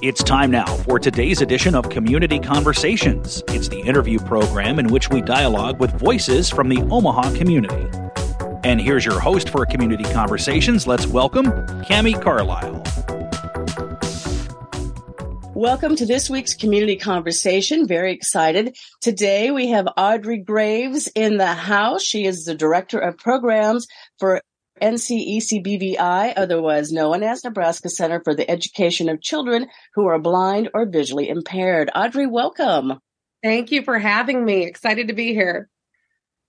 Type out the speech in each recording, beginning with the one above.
It's time now for today's edition of Community Conversations. It's the interview program in which we dialogue with voices from the Omaha community. And here's your host for Community Conversations. Let's welcome Cami Carlisle. Welcome to this week's community conversation. Very excited. Today we have Audrey Graves in the house. She is the director of programs for NCECBVI, otherwise known as Nebraska Center for the Education of Children who are blind or visually impaired. Audrey, welcome. Thank you for having me. Excited to be here.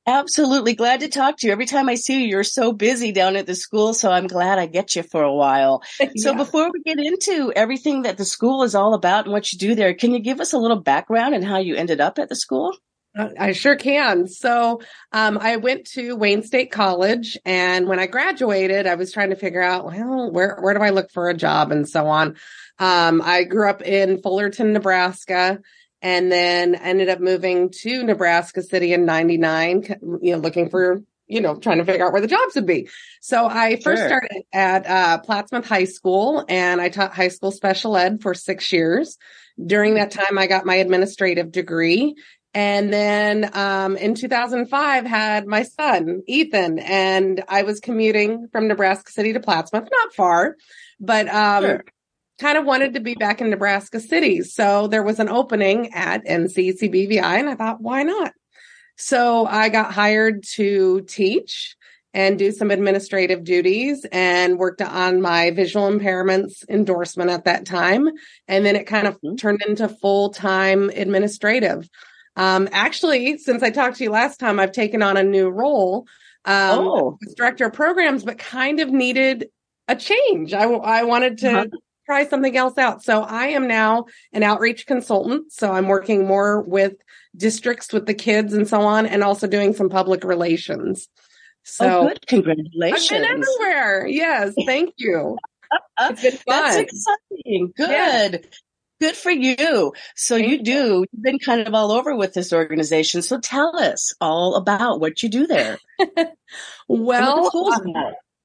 Absolutely glad to talk to you. Every time I see you, you're so busy down at the school. So I'm glad I get you for a while. yeah. So before we get into everything that the school is all about and what you do there, can you give us a little background and how you ended up at the school? I sure can. So, um, I went to Wayne State College and when I graduated, I was trying to figure out, well, where, where do I look for a job and so on. Um, I grew up in Fullerton, Nebraska and then ended up moving to Nebraska City in 99, you know, looking for, you know, trying to figure out where the jobs would be. So I first sure. started at, uh, Plattsmouth High School and I taught high school special ed for six years. During that time, I got my administrative degree. And then, um, in 2005 had my son, Ethan, and I was commuting from Nebraska City to Plattsmouth, not far, but, um, sure kind of wanted to be back in Nebraska City. So there was an opening at nccbvi and I thought, why not? So I got hired to teach and do some administrative duties and worked on my visual impairments endorsement at that time. And then it kind of mm-hmm. turned into full time administrative. Um, actually, since I talked to you last time, I've taken on a new role, um, oh. as director of programs, but kind of needed a change. I, I wanted to uh-huh try something else out. So I am now an outreach consultant. So I'm working more with districts with the kids and so on, and also doing some public relations. So oh, good. congratulations. I've been everywhere. Yes. Thank you. it's been fun. That's exciting. Good. Yeah. Good for you. So you do, you've been kind of all over with this organization. So tell us all about what you do there. well,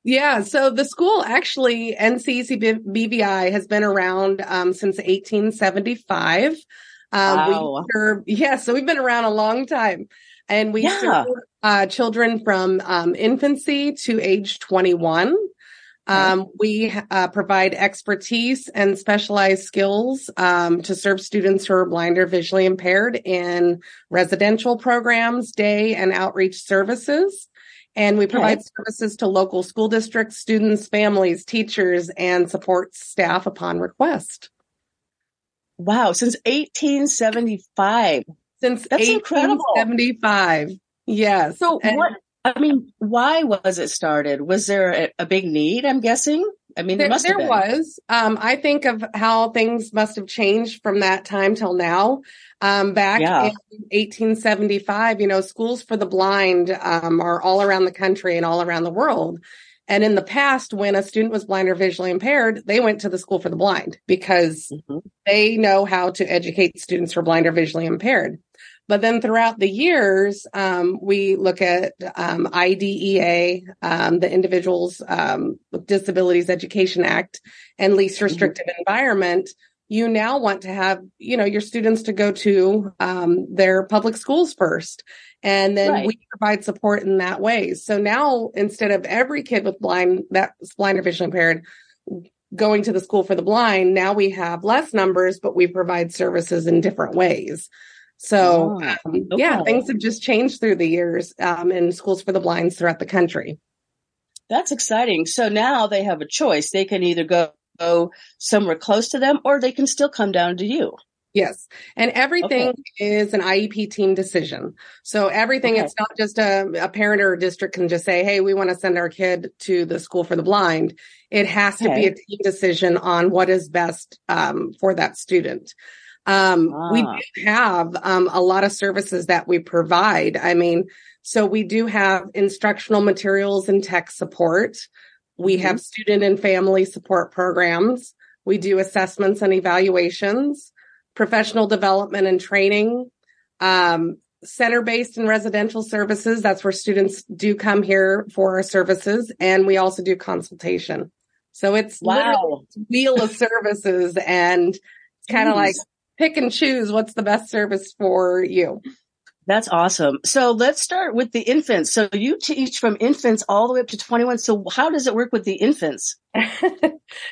yeah, so the school actually, NCCBVI has been around um, since 1875. Um, wow. Serve, yeah, so we've been around a long time. And we yeah. serve uh, children from um, infancy to age 21. Um, we uh, provide expertise and specialized skills um, to serve students who are blind or visually impaired in residential programs, day and outreach services. And we provide okay. services to local school districts, students, families, teachers, and support staff upon request. Wow, since 1875. Since That's 1875. Incredible. Yes. So and, what I mean, why was it started? Was there a, a big need, I'm guessing? I mean, there, there, there was. Um, I think of how things must have changed from that time till now. Um, back yeah. in 1875, you know, schools for the blind um, are all around the country and all around the world. And in the past, when a student was blind or visually impaired, they went to the school for the blind because mm-hmm. they know how to educate students who are blind or visually impaired. But then throughout the years, um, we look at um, IDEA, um, the Individuals um, with Disabilities Education Act, and least mm-hmm. restrictive mm-hmm. environment. You now want to have, you know, your students to go to um, their public schools first, and then right. we provide support in that way. So now, instead of every kid with blind that's blind or visually impaired going to the school for the blind, now we have less numbers, but we provide services in different ways. So, oh, um, okay. yeah, things have just changed through the years um, in schools for the blinds throughout the country. That's exciting. So now they have a choice. They can either go, go somewhere close to them or they can still come down to you. Yes. And everything okay. is an IEP team decision. So everything, okay. it's not just a, a, parent or a district can just say, Hey, we want to send our kid to the school for the blind. It has okay. to be a team decision on what is best um, for that student. Um, ah. we do have, um, a lot of services that we provide. I mean, so we do have instructional materials and tech support. We mm-hmm. have student and family support programs. We do assessments and evaluations, professional development and training, um, center based and residential services. That's where students do come here for our services. And we also do consultation. So it's wow. wheel of services and it's kind of like pick and choose what's the best service for you. That's awesome. So let's start with the infants. So you teach from infants all the way up to 21. So how does it work with the infants?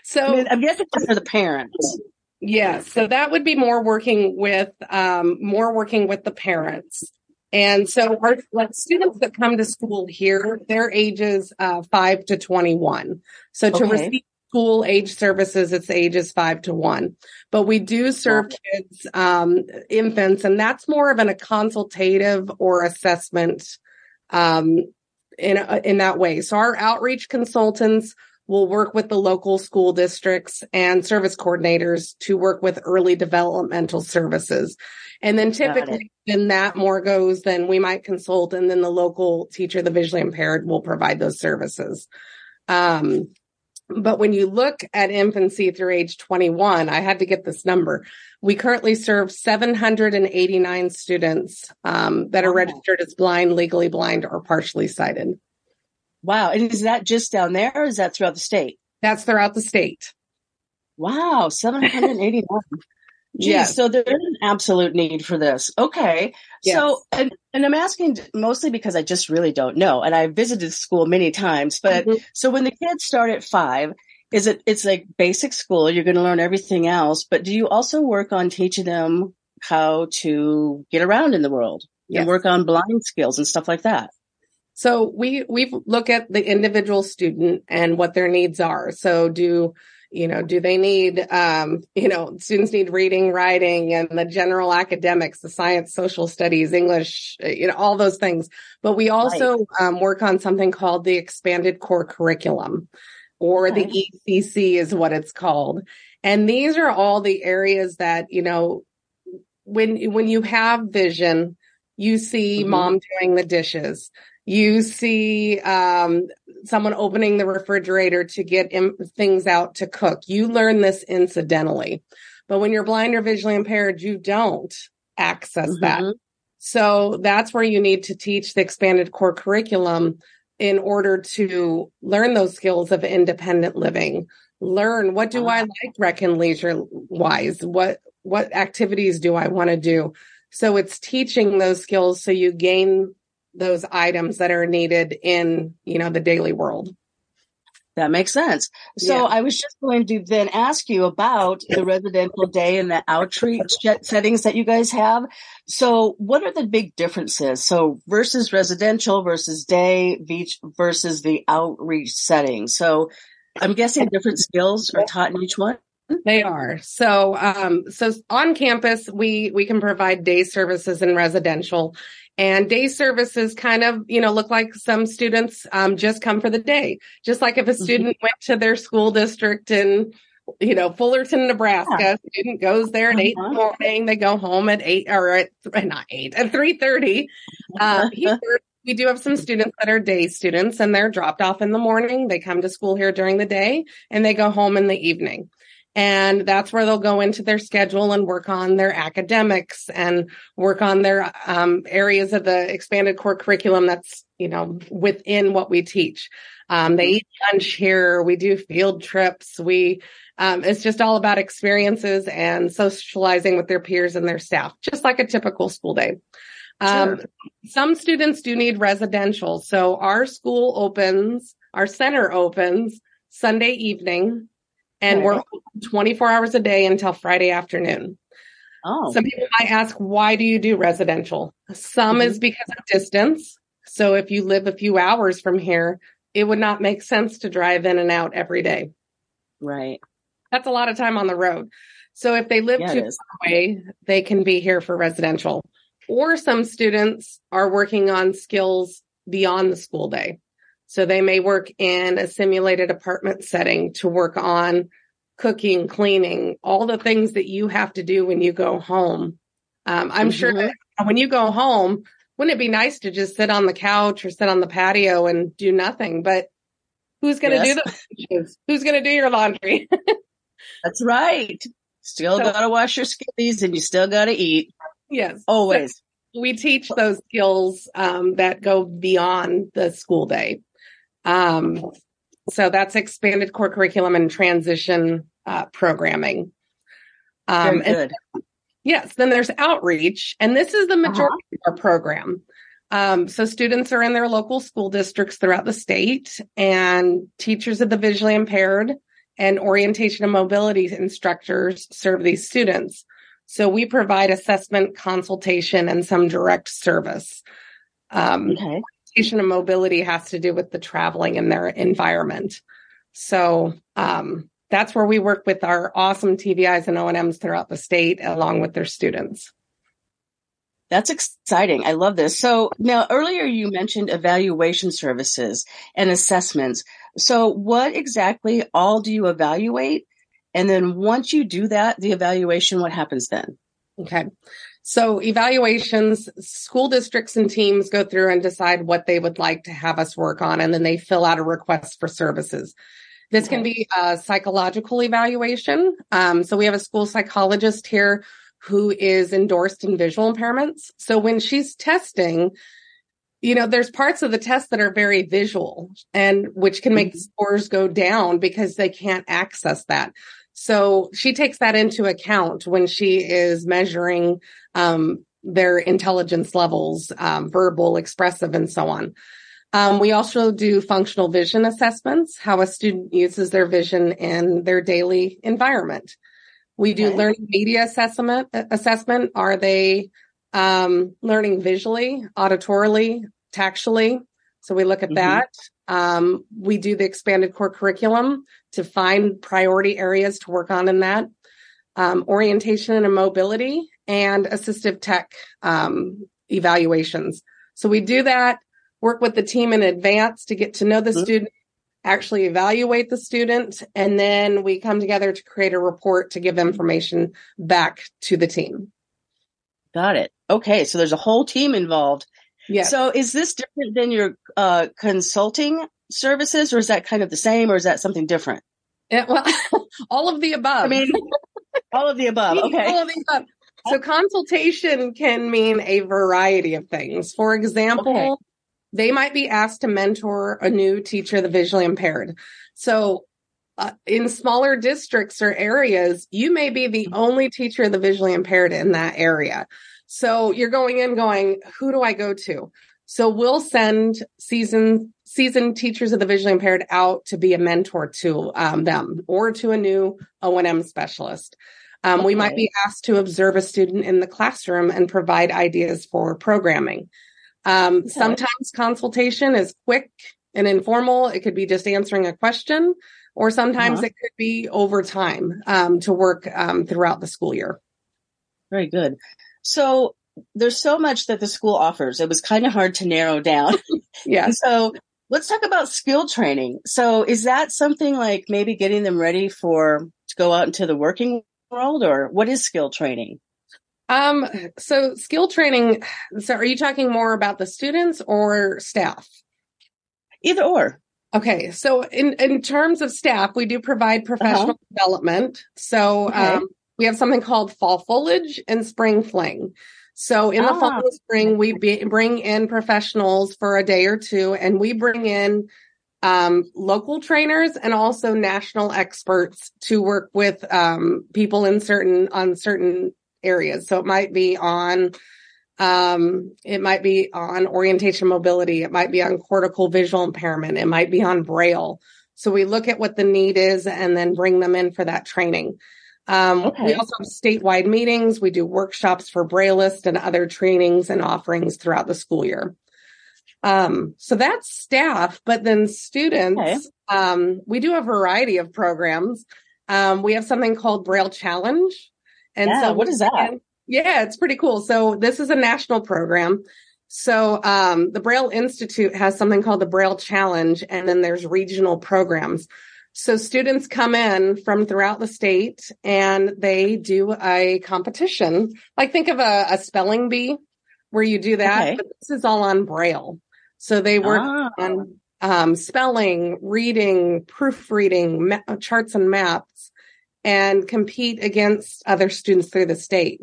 so I mean, I'm guessing for the parents. Yes. So that would be more working with, um, more working with the parents. And so our like, students that come to school here, their ages, uh, five to 21. So to okay. receive school age services, it's ages five to one, but we do serve kids, um, infants, and that's more of an, a consultative or assessment, um, in, in that way. So our outreach consultants We'll work with the local school districts and service coordinators to work with early developmental services. And then typically then that more goes, then we might consult and then the local teacher, the visually impaired will provide those services. Um, but when you look at infancy through age 21, I had to get this number. We currently serve 789 students um, that are registered as blind, legally blind, or partially sighted. Wow. And is that just down there or is that throughout the state? That's throughout the state. Wow. 781. Geez, yes. So there's an absolute need for this. Okay. Yes. So, and, and I'm asking mostly because I just really don't know. And I visited school many times, but mm-hmm. so when the kids start at five, is it, it's like basic school. You're going to learn everything else, but do you also work on teaching them how to get around in the world yes. and work on blind skills and stuff like that? So we, we look at the individual student and what their needs are. So do, you know, do they need, um, you know, students need reading, writing and the general academics, the science, social studies, English, you know, all those things. But we also right. um, work on something called the expanded core curriculum or okay. the ECC is what it's called. And these are all the areas that, you know, when, when you have vision, you see mm-hmm. mom doing the dishes you see um, someone opening the refrigerator to get Im- things out to cook. You learn this incidentally. But when you're blind or visually impaired, you don't access mm-hmm. that. So that's where you need to teach the expanded core curriculum in order to learn those skills of independent living. Learn what do I like rec and leisure wise? What what activities do I want to do? So it's teaching those skills so you gain those items that are needed in, you know, the daily world. That makes sense. So yeah. I was just going to then ask you about the residential day and the outreach settings that you guys have. So what are the big differences? So versus residential versus day beach versus the outreach setting. So I'm guessing different skills are taught in each one. They are. So, um, so on campus, we, we can provide day services in residential and day services kind of, you know, look like some students um, just come for the day. Just like if a mm-hmm. student mm-hmm. went to their school district in, you know, Fullerton, Nebraska, yeah. student goes there at uh-huh. eight in the uh-huh. morning. They go home at eight or at not eight at three thirty. Uh, we do have some students that are day students and they're dropped off in the morning. They come to school here during the day and they go home in the evening. And that's where they'll go into their schedule and work on their academics and work on their um, areas of the expanded core curriculum that's, you know, within what we teach. Um, they eat lunch here. We do field trips. We, um, it's just all about experiences and socializing with their peers and their staff, just like a typical school day. Um, sure. Some students do need residential. So our school opens, our center opens Sunday evening and okay. we're 24 hours a day until Friday afternoon. Oh. Some people might ask, why do you do residential? Some mm-hmm. is because of distance. So if you live a few hours from here, it would not make sense to drive in and out every day. Right. That's a lot of time on the road. So if they live yeah, too far away, they can be here for residential. Or some students are working on skills beyond the school day. So they may work in a simulated apartment setting to work on cooking, cleaning, all the things that you have to do when you go home. Um, I'm mm-hmm. sure that when you go home, wouldn't it be nice to just sit on the couch or sit on the patio and do nothing? But who's going to yes. do the dishes? Who's going to do your laundry? That's right. Still so, got to wash your skivvies and you still got to eat. Yes. Always. So we teach those skills um, that go beyond the school day. Um, So that's expanded core curriculum and transition uh, programming. Um, good. And, yes, then there's outreach, and this is the Uh-huh. majority of our program. Um, so students are in their local school districts throughout the state, and teachers of the visually impaired and orientation and mobility instructors serve these students. So we provide assessment, consultation, and some direct service. Um, Okay. Orientation and mobility has to do with the traveling in their environment. So um, that's where we work with our awesome TVIs and O&Ms throughout the state, along with their students. That's exciting. I love this. So now earlier you mentioned evaluation services and assessments. So what exactly all do you evaluate? And then once you do that, the evaluation, what happens then? Okay. So evaluations, school districts and teams go through and decide what they would like to have us work on, and then they fill out a request for services. This can be a psychological evaluation. Um, so we have a school psychologist here who is endorsed in visual impairments. So when she's testing, you know, there's parts of the test that are very visual and which can make scores go down because they can't access that. So she takes that into account when she is measuring um, their intelligence levels, um, verbal, expressive, and so on. Um, we also do functional vision assessments, how a student uses their vision in their daily environment. We do Okay. learning media assessment. Assessment: Are they um, learning visually, auditorily, tactually? So we look at Mhm. that. Um, we do the expanded core curriculum to find priority areas to work on in that. Um, orientation and mobility and assistive tech um, evaluations. So we do that, work with the team in advance to get to know the Mhm. student, actually evaluate the student, and then we come together to create a report to give information back to the team. Got it. Okay. So there's a whole team involved. Yes. So is this different than your uh, consulting services or is that kind of the same or is that something different? Yeah, well, all of the above. I mean, all of the above. Okay. All of the above. So consultation can mean a variety of things. For example, Okay. they might be asked to mentor a new teacher, the visually impaired. So uh, in smaller districts or areas, you may be the only teacher of the visually impaired in that area. So you're going in going, who do I go to? So we'll send seasoned seasoned teachers of the visually impaired out to be a mentor to um, them or to a new O&M specialist. Um, We might be asked to observe a student in the classroom and provide ideas for programming. Um, Sometimes consultation is quick and informal. It could be just answering a question, or sometimes Uh-huh. it could be over time um, to work um, throughout the school year. Very good. So there's so much that the school offers. It was kind of hard to narrow down. yeah. And so let's talk about skill training. So is that something like maybe getting them ready for to go out into the working world or what is skill training? Um, so skill training. So are you talking more about the students or staff? Either or. Okay, so in in terms of staff, we do provide professional development. So Okay. um, we have something called fall foliage and spring fling. So in the fall Ah. and spring, we be, bring in professionals for a day or two, and we bring in um, local trainers and also national experts to work with um, people in certain on certain areas. So it might be on um, it might be on orientation mobility. It might be on cortical visual impairment. It might be on braille. So we look at what the need is and then bring them in for that training. Um, Okay. We also have statewide meetings. We do workshops for braillists and other trainings and offerings throughout the school year. Um, so that's staff, but then students, Okay. um, we do a variety of programs. Um, we have something called Braille Challenge. And Yeah, so what is that? yeah, it's pretty cool. So this is a national program. So um, the Braille Institute has something called the Braille Challenge, and then there's regional programs. So students come in from throughout the state and they do a competition. Like think of a, a spelling bee where you do that, Okay. but this is all on Braille. So they work Ah, on um, spelling, reading, proofreading, ma- charts and maps, and compete against other students through the state.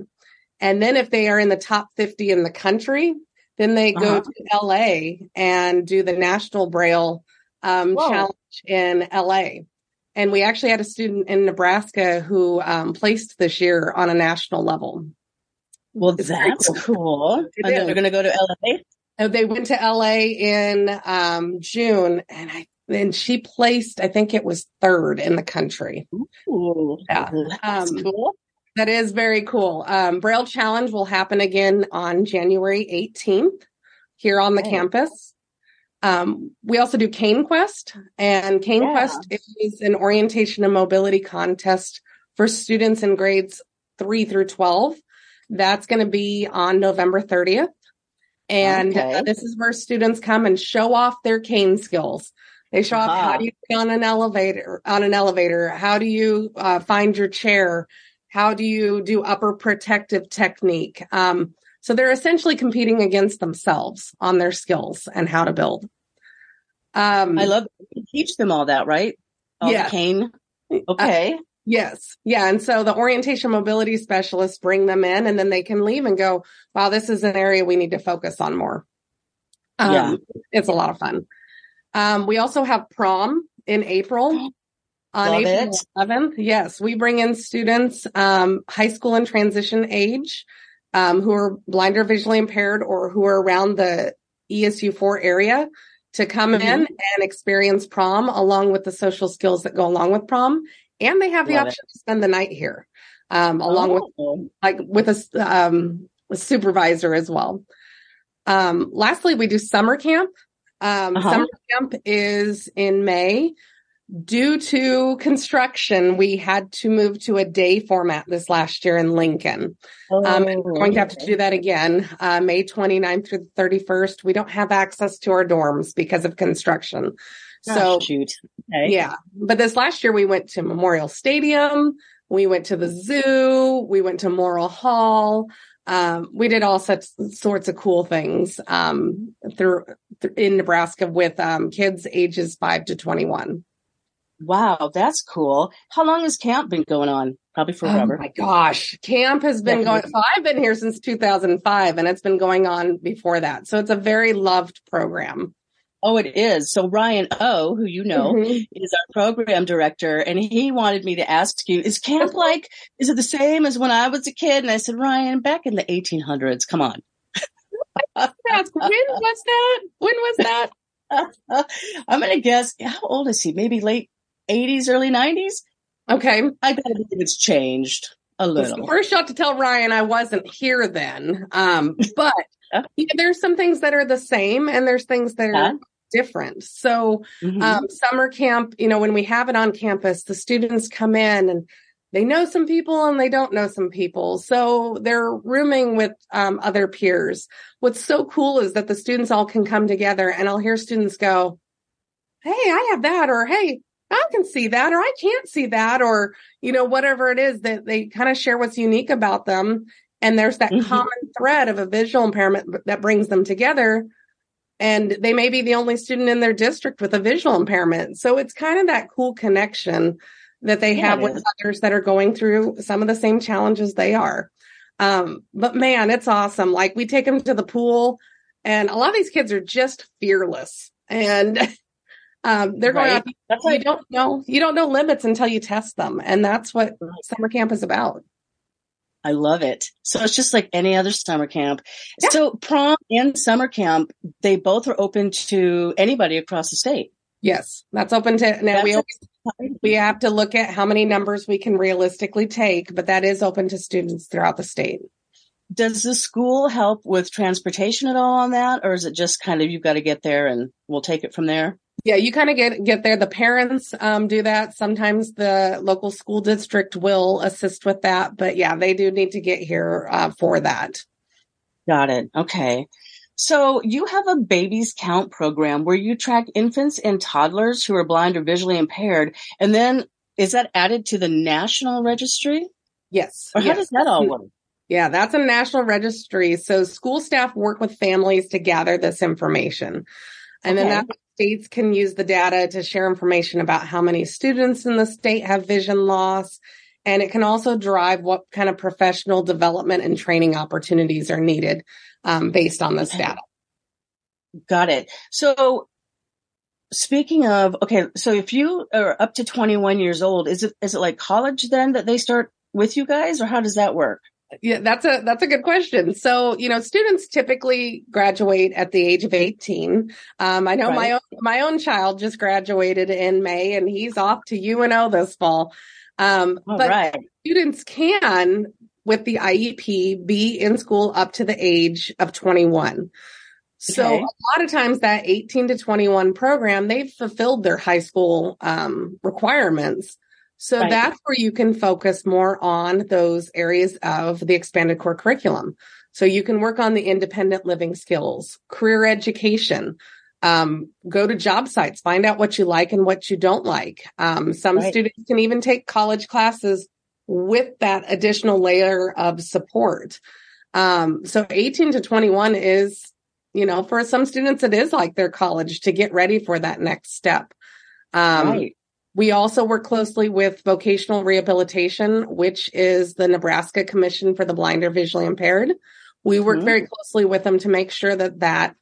And then if they are in the top 50 in the country, then they go Uh-huh. to LA and do the National Braille um, challenge in LA. And we actually had a student in Nebraska who um, placed this year on a national level. Well, it's that's cool. cool. they're going to go to LA. Uh, they went to LA in um, June, and I and she placed. I think it was third in the country. Ooh, yeah, that's um, cool. That is very cool. Um, Braille Challenge will happen again on January 18th here on the oh. campus. Um, we also do Cane Quest, and Cane yeah. Quest is an orientation and mobility contest for students in grades three through 12. That's going to be on November 30th. And okay. this is where students come and show off their cane skills. They show uh-huh. off how do you get on an elevator, on an elevator? How do you uh, find your chair? How do you do upper protective technique? Um, so they're essentially competing against themselves on their skills and how to build. Um, I love you teach them all that, right? All yeah. cane. Uh, okay. Uh, yes. Yeah. And so the orientation mobility specialists bring them in and then they can leave and go, wow, this is an area we need to focus on more. Um, yeah. It's a lot of fun. Um, we also have prom in April. On Love April it. 11th, yes, we bring in students, um, high school and transition age, um, who are blind or visually impaired or who are around the ESU four area to come mm-hmm. in and experience prom along with the social skills that go along with prom. And they have the Love option it. to spend the night here, um, along oh. with like with a, um, a supervisor as well. Um, lastly, we do summer camp. Um, uh-huh. Summer camp is in May. Due to construction, we had to move to a day format this last year in Lincoln. Oh, um, we're going to have to do that again, uh, May 29th through the 31st. We don't have access to our dorms because of construction. Gosh, so, shoot. Okay. Yeah. But this last year we went to Memorial Stadium. We went to the zoo. We went to Morrill Hall. Um, we did all such sorts of cool things um, through, th- in Nebraska with um, kids ages five to 21. Wow, that's cool. How long has camp been going on? Probably forever. Oh my gosh. Camp has been going, so I've been here since 2005 and it's been going on before that. So it's a very loved program. Oh, it is. So Ryan O, who you know, mm-hmm. is our program director, and he wanted me to ask you, is camp like, is it the same as when I was a kid? And I said, Ryan, back in the 1800s, come on. When was that? When was that? I'm going to guess, how old is he? Maybe late 80s, early 90s? Okay. I gotta believe it's changed a little. First shot to tell Ryan I wasn't here then. Um, but yeah, there's some things that are the same and there's things that are different. So, mm-hmm. um, summer camp, you know, when we have it on campus, the students come in and they know some people and they don't know some people. So they're rooming with um, other peers. What's so cool is that the students all can come together and I'll hear students go, Hey, I have that. Or, Hey, I can see that, or I can't see that, or, you know, whatever it is that they kind of share what's unique about them. And there's that mm-hmm. common thread of a visual impairment that brings them together and they may be the only student in their district with a visual impairment. So it's kind of that cool connection that they yeah, have with is. others that are going through some of the same challenges they are. Um, but man, it's awesome. Like we take them to the pool and a lot of these kids are just fearless and um, they're right. going out. You don't know, you don't know limits until you test them. And that's what summer camp is about. I love it. So it's just like any other summer camp. Yeah. So prom and summer camp, they both are open to anybody across the state. Yes, that's open to now. we always, we have to look at how many numbers we can realistically take, but that is open to students throughout the state. Does the school help with transportation at all on that, or is it just kind of you've got to get there and we'll take it from there? Yeah, you kind of get get there. The parents um, do that. Sometimes the local school district will assist with that, but yeah, they do need to get here uh, for that. Got it. Okay. So you have a babies count program where you track infants and toddlers who are blind or visually impaired, and then is that added to the national registry? Yes. Or how yes. does that all work? Yeah, that's a national registry. So school staff work with families to gather this information. And okay. then that states can use the data to share information about how many students in the state have vision loss. And it can also drive what kind of professional development and training opportunities are needed um, based on this data. Got it. So speaking of, okay, so if you are up to 21 years old, is it, is it like college then that they start with you guys or how does that work? Yeah, that's a that's a good question. So, you know, students typically graduate at the age of 18. Um, I know right. my own my own child just graduated in May and he's off to UNO this fall. Um, but right. students can with the IEP be in school up to the age of 21. So Okay. a lot of times that 18 to 21 program, they've fulfilled their high school um, requirements. So Right. that's where you can focus more on those areas of the expanded core curriculum. So you can work on the independent living skills, career education, um, go to job sites, find out what you like and what you don't like. Um, some Right. students can even take college classes with that additional layer of support. Um, so 18 to 21 is, you know, for some students, it is like their college to get ready for that next step. Um, right. We also work closely with vocational rehabilitation, which is the Nebraska Commission for the Blind or Visually Impaired. We work Mhm. very closely with them to make sure that that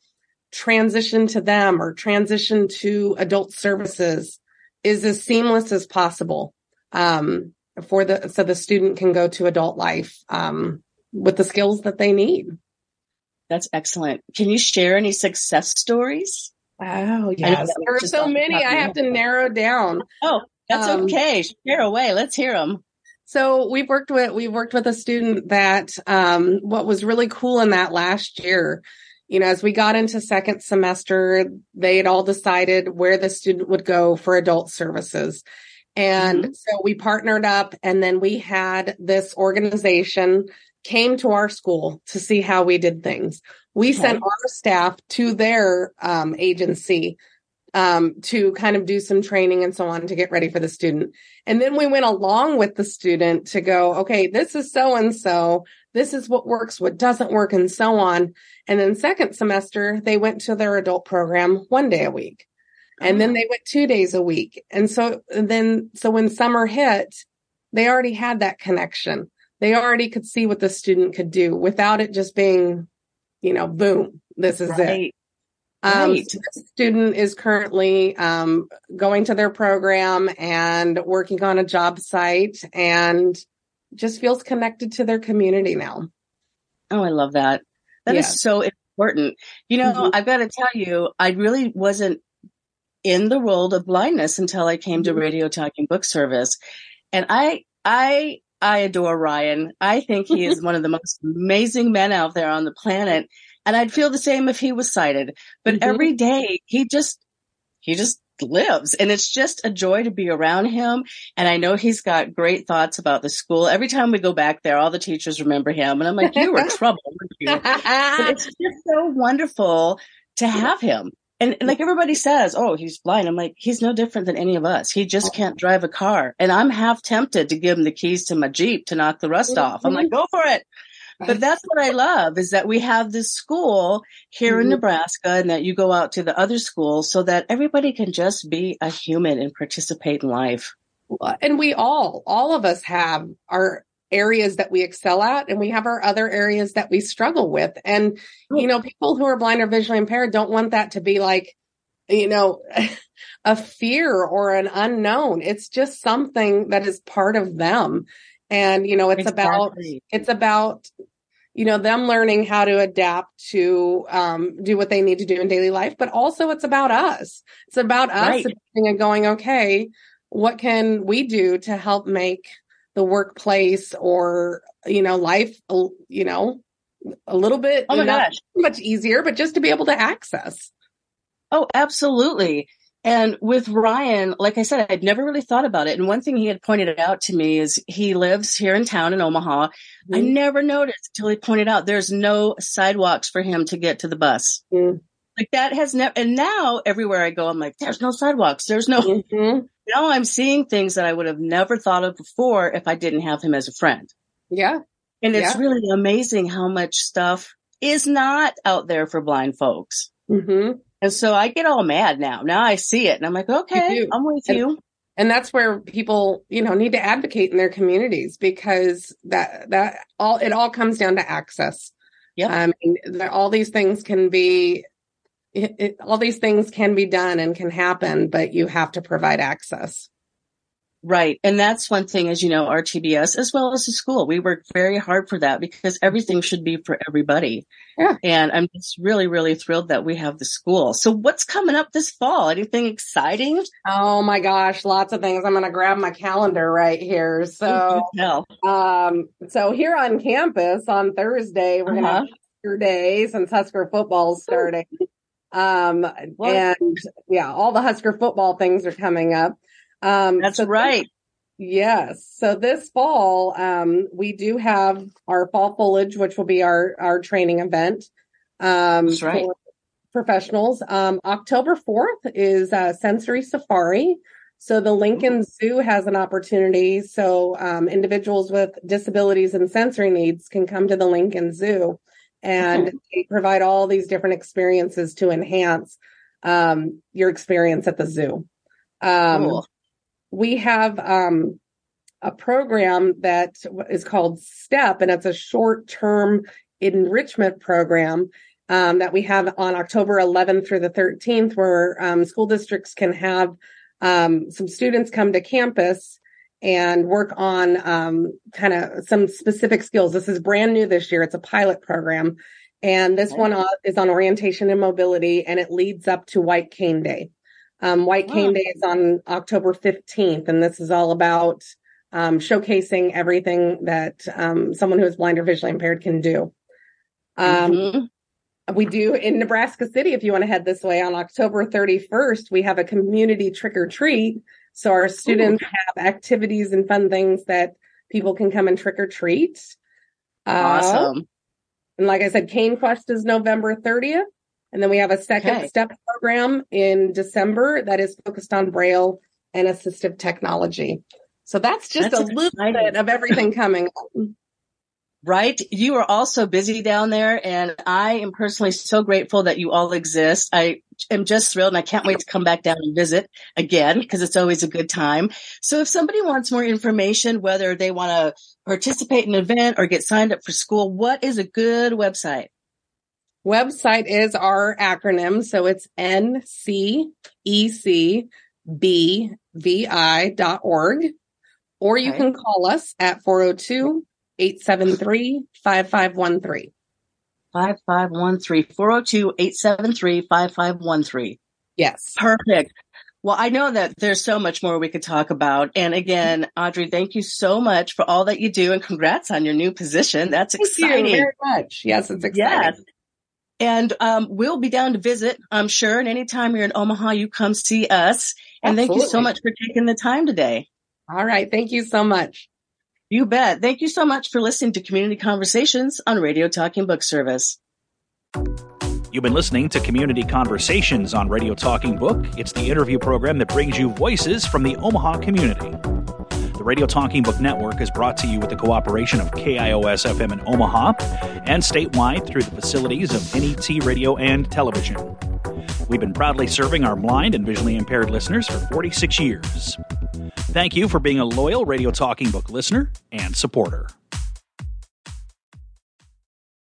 transition to them or transition to adult services is as seamless as possible um, for the so the student can go to adult life um, with the skills that they need. That's excellent. Can you share any success stories? Oh I know yes, that there are so many. I have to narrow down. Oh, that's Um, okay. Share away. Let's hear them. So we've worked with we've worked with a student that um, what was really cool in that last year, you know, as we got into second semester, they had all decided where the student would go for adult services. And so we partnered up and then we had this organization came to our school to see how we did things. We sent our staff to their um, agency um, to kind of do some training and so on to get ready for the student. And then we went along with the student to go, okay, this is so and so. This is what works, what doesn't work, and so on. And then second semester, they went to their adult program one day a week. And then they went two days a week. And so and then, so when summer hit, they already had that connection. They already could see what the student could do without it just being, you know, boom, this is it. Um, Right. so this student is currently um, going to their program and working on a job site and just feels connected to their community now. Oh, I love that. That is Yeah. so important. You know, Mhm. I've got to tell you, I really wasn't in the world of blindness until I came to Mhm. Radio Talking Book Service. And I, I, I adore Ryan. I think he is one of the most amazing men out there on the planet. And I'd feel the same if he was sighted. But Mhm. every day he just, he just lives and it's just a joy to be around him. And I know he's got great thoughts about the school. Every time we go back there, all the teachers remember him. And I'm like, you were trouble, weren't you? it's just so wonderful to have him. And, and like everybody says, oh, he's blind. I'm like, he's no different than any of us. He just can't drive a car. And I'm half tempted to give him the keys to my Jeep to knock the rust off. I'm like, go for it. But that's what I love is that we have this school here in Mhm. Nebraska and that you go out to the other schools so that everybody can just be a human and participate in life. and we all, all of us have our areas that we excel at and we have our other areas that we struggle with. And, you know, people who are blind or visually impaired don't want that to be like, you know, a fear or an unknown. It's just something that is part of them. And, you know, it's about it's about you know them learning how to adapt to um, do what they need to do in daily life but also it's about us it's about us Right. and going okay what can we do to help make the workplace or you know life you know a little bit Oh my gosh. much easier but just to be able to access Oh, absolutely. And with Ryan, like I said, I'd never really thought about it. And one thing he had pointed out to me is he lives here in town in Omaha. I Mhm. never noticed until he pointed out there's no sidewalks for him to get to the bus. Mm. Like that has never, and now everywhere I go, I'm like, there's no sidewalks. There's no, Mhm. Now I'm seeing things that I would have never thought of before if I didn't have him as a friend. yeah And it's Yeah. really amazing how much stuff is not out there for blind folks. hmm And so I get all mad now. Now I see it and I'm like, okay. I'm with And- you. and that's where people you know need to advocate in their communities because that that all it all comes down to access Yeah. i mean all these things can be it, it, all these things can be done and can happen, but you have to provide access. Right. And that's one thing, as you know, RTBS as well as the school, we work very hard for that because everything should be for everybody. Yeah. And I'm just really, really thrilled that we have the school. So what's coming up this fall? Anything exciting? Oh my gosh, lots of things. I'm going to grab my calendar right here. So, um, so here on campus on Thursday, we're uh-huh. going to have Husker Day since Husker football's starting. Um, what? and yeah, all the Husker football things are coming up. Um, That's so right. This, yes. So this fall, um, we do have our fall foliage, which will be our, our training event. Um, That's right. professionals. Um, October 4th is uh, sensory safari. So the Lincoln Zoo has an opportunity. So um, individuals with disabilities and sensory needs can come to the Lincoln Zoo and they provide all these different experiences to enhance um, your experience at the zoo. Um, cool we have um, a program that is called STEP, and it's a short term enrichment program um, that we have on October 11th through the 13th, where um, school districts can have um, some students come to campus and work on um, kind of some specific skills. This is brand new this year. It's a pilot program. And this one is on orientation and mobility, and it leads up to White Cane Day. Um, White Cane Day is on October 15th, and this is all about um, showcasing everything that um, someone who is blind or visually impaired can do. Um, mm-hmm. We do in Nebraska City, if you want to head this way, on October 31st, we have a community trick or treat. So our students Ooh. have activities and fun things that people can come and trick or treat. Uh, awesome. Uh, and like I said, Cane Quest is November 30th. And then we have a second okay. step program in December that is focused on Braille and assistive technology. So that's just that's a little bit of everything coming Right. You are also busy down there and I am personally so grateful that you all exist. I am just thrilled and I can't wait to come back down and visit again because it's always a good time. So if somebody wants more information, whether they want to participate in an event or get signed up for school, what is a good website? Website is our acronym. So it's ncecbvi.org. Or you okay. can call us at 402 873 5513. 5513. 402 873 5513. Yes. Perfect. Well, I know that there's so much more we could talk about. And again, Audrey, thank you so much for all that you do and congrats on your new position. That's thank exciting. very much. Yes, it's exciting. Yes. And um, we'll be down to visit, I'm sure. And anytime you're in Omaha, you come see us. And Absolutely. thank you so much for taking the time today. All right. Thank you so much. You bet. Thank you so much for listening to Community Conversations on Radio Talking Book Service. You've been listening to Community Conversations on Radio Talking Book. It's the interview program that brings you voices from the Omaha community. The Radio Talking Book Network is brought to you with the cooperation of KIOS FM in Omaha and statewide through the facilities of NET Radio and Television. We've been proudly serving our blind and visually impaired listeners for 46 years. Thank you for being a loyal Radio Talking Book listener and supporter.